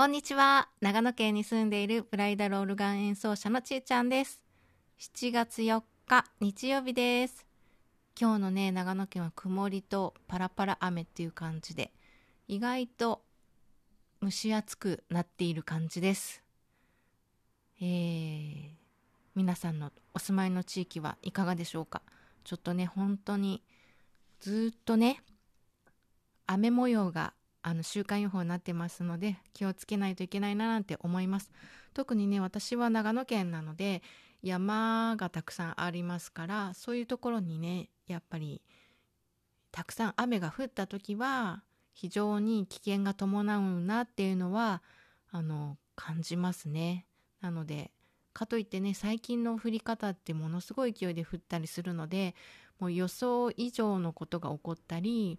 こんにちは。長野県に住んでいるブライダルオルガン演奏者のちえちゃんです。7月4日、日曜日です。今日のね、長野県は曇りとパラパラ雨っていう感じで、意外と蒸し暑くなっている感じです。えー、皆さんのお住まいの地域はいかがでしょうか？ちょっとね、本当にずっとね、雨模様があの週間予報になってますので気をつけないといけないななんて思います。特にね私は長野県なので山がたくさんありますからそういうところにねやっぱりたくさん雨が降った時は非常に危険が伴うなっていうのはあの感じますね。なのでかといってね最近の降り方ってものすごい勢いで降ったりするのでもう予想以上のことが起こったり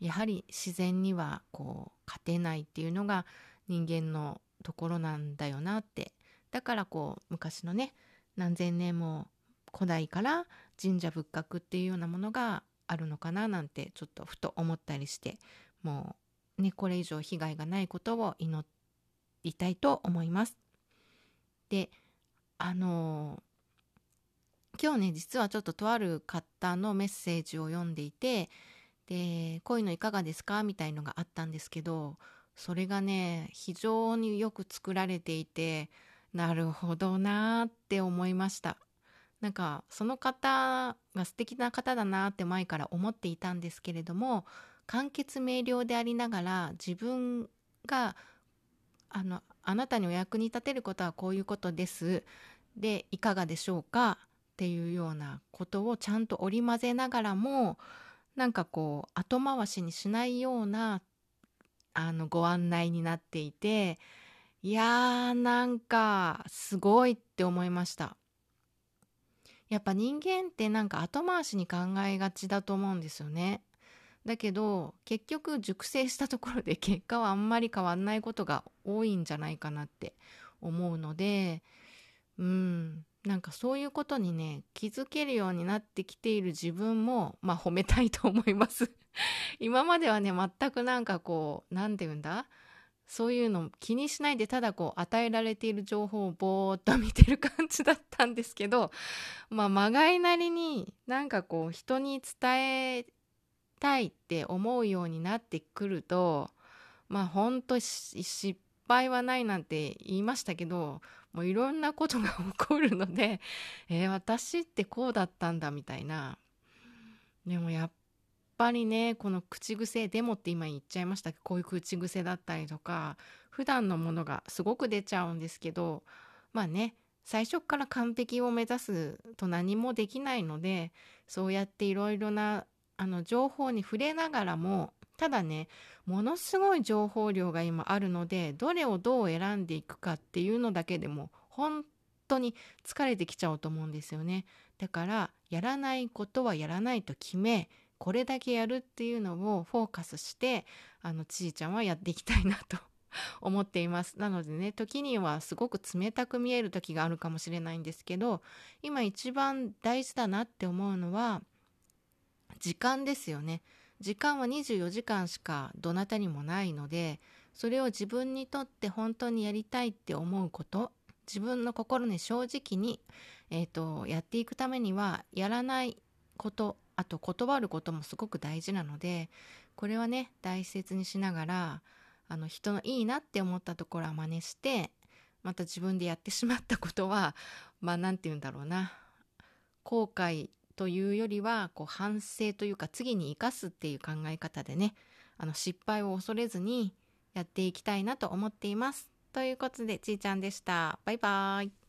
やはり自然にはこう勝てないっていうのが人間のところなんだよなってだからこう昔のね何千年も古代から神社仏閣っていうようなものがあるのかななんてちょっとふと思ったりしてもうねこれ以上被害がないことを祈りたいと思います。であの今日ね実はちょっととある方のメッセージを読んでいてでこういうのいかがですか？みたいのがあったんですけどそれがね非常によく作られていてなるほどなーって思いました。なんかその方が素敵な方だなって前から思っていたんですけれども簡潔明瞭でありながら自分があのあなたにお役に立てることはこういうことです。でいかがでしょうか？っていうようなことをちゃんと織り交ぜながらもなんかこう後回しにしないようなあのご案内になっていていやーなんかすごいって思いました。やっぱ人間ってなんか後回しに考えがちだと思うんですよね。だけど結局熟成したところで 結果はあんまり変わんないことが多いんじゃないかなって思うのでうん。なんかそういうことにね気づけるようになってきている自分もまあ褒めたいと思います。今まではね全くなんかこう何て言うんだ？そういうの気にしないでただこう与えられている情報をぼーっと見てる感じだったんですけどまあまがいなりになんかこう人に伝えたいって思うようになってくるとまあほんと失敗はないなんて言いましたけどもういろんなことが起こるので、えー、私ってこうだったんだみたいな。でもやっぱりね、この口癖、でもって今言っちゃいましたけど、こういう口癖だったりとか、普段のものがすごく出ちゃうんですけど、まあね、最初から完璧を目指すと何もできないので、そうやっていろいろなあの情報に触れながらも、ただねものすごい情報量が今あるのでどれをどう選んでいくかっていうのだけでも本当に疲れてきちゃうと思うんですよね。だからやらないことはやらないと決めこれだけやるっていうのをフォーカスしてあのちいちゃんはやっていきたいなと 思っています。なのでね時にはすごく冷たく見える時があるかもしれないんですけど今一番大事だなって思うのは時間ですよね。時間は24時間しかどなたにもないのでそれを自分にとって本当にやりたいって思うこと自分の心に正直に、えーと、やっていくためにはやらないことあと断ることもすごく大事なのでこれはね大切にしながらあの人のいいなって思ったところは真似してまた自分でやってしまったことはまあ何て言うんだろうな後悔というよりはこう反省というか次に生かすっていう考え方でねあの失敗を恐れずにやっていきたいなと思っています。ということでちーちゃんでした。バイバーイ。